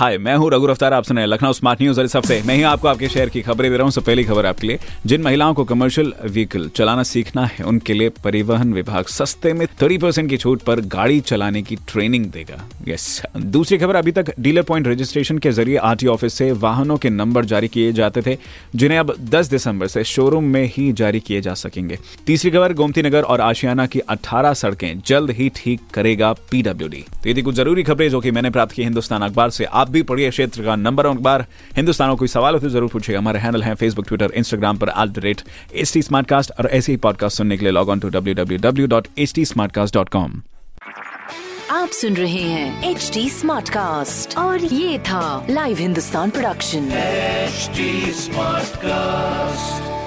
हाय मैं हूँ रघु अफ्तार आप सुन लखनऊ स्मार्ट न्यूज़ और इस हफ़्ते मैं ही आपको आपके शहर की खबरें दे रहा हूँ। सबसे पहली खबर आपके लिए, जिन महिलाओं को कमर्शियल व्हीकल चलाना सीखना है, उनके लिए परिवहन विभाग सस्ते में 30 परसेंट की छूट पर गाड़ी चलाने की ट्रेनिंग देगा। यस दूसरी खबर, अभी तक डीलर पॉइंट रजिस्ट्रेशन के ज़रिए आरटीओ ऑफ़िस से वाहनों के नंबर जारी किए जाते थे, जिन्हें अब 10 दिसंबर से शोरूम में ही जारी किए जा सकेंगे। तीसरी खबर, गोमती नगर और आशियाना की 18 सड़कें जल्द ही ठीक करेगा पीडब्ल्यूडी तो ये थी कुछ ज़रूरी खबरें जो की मैंने प्राप्त की। हिंदुस्तान अखबार से आप भी पढ़िए क्षेत्र का नंबर वन अखबार। हिंदुस्तान को कोई सवाल हो तो ज़रूर पूछिएगा हमारे हैंडल है फेसबुक ट्विटर इंस्टाग्राम पर at the rate S T smart cast और ऐसे ही पॉडकास्ट सुनने के लिए log on to W W W dot H T dot com आप सुन रहे हैं एच टी स्मार्ट कास्ट और ये था live Hindustan production HD Smartcast.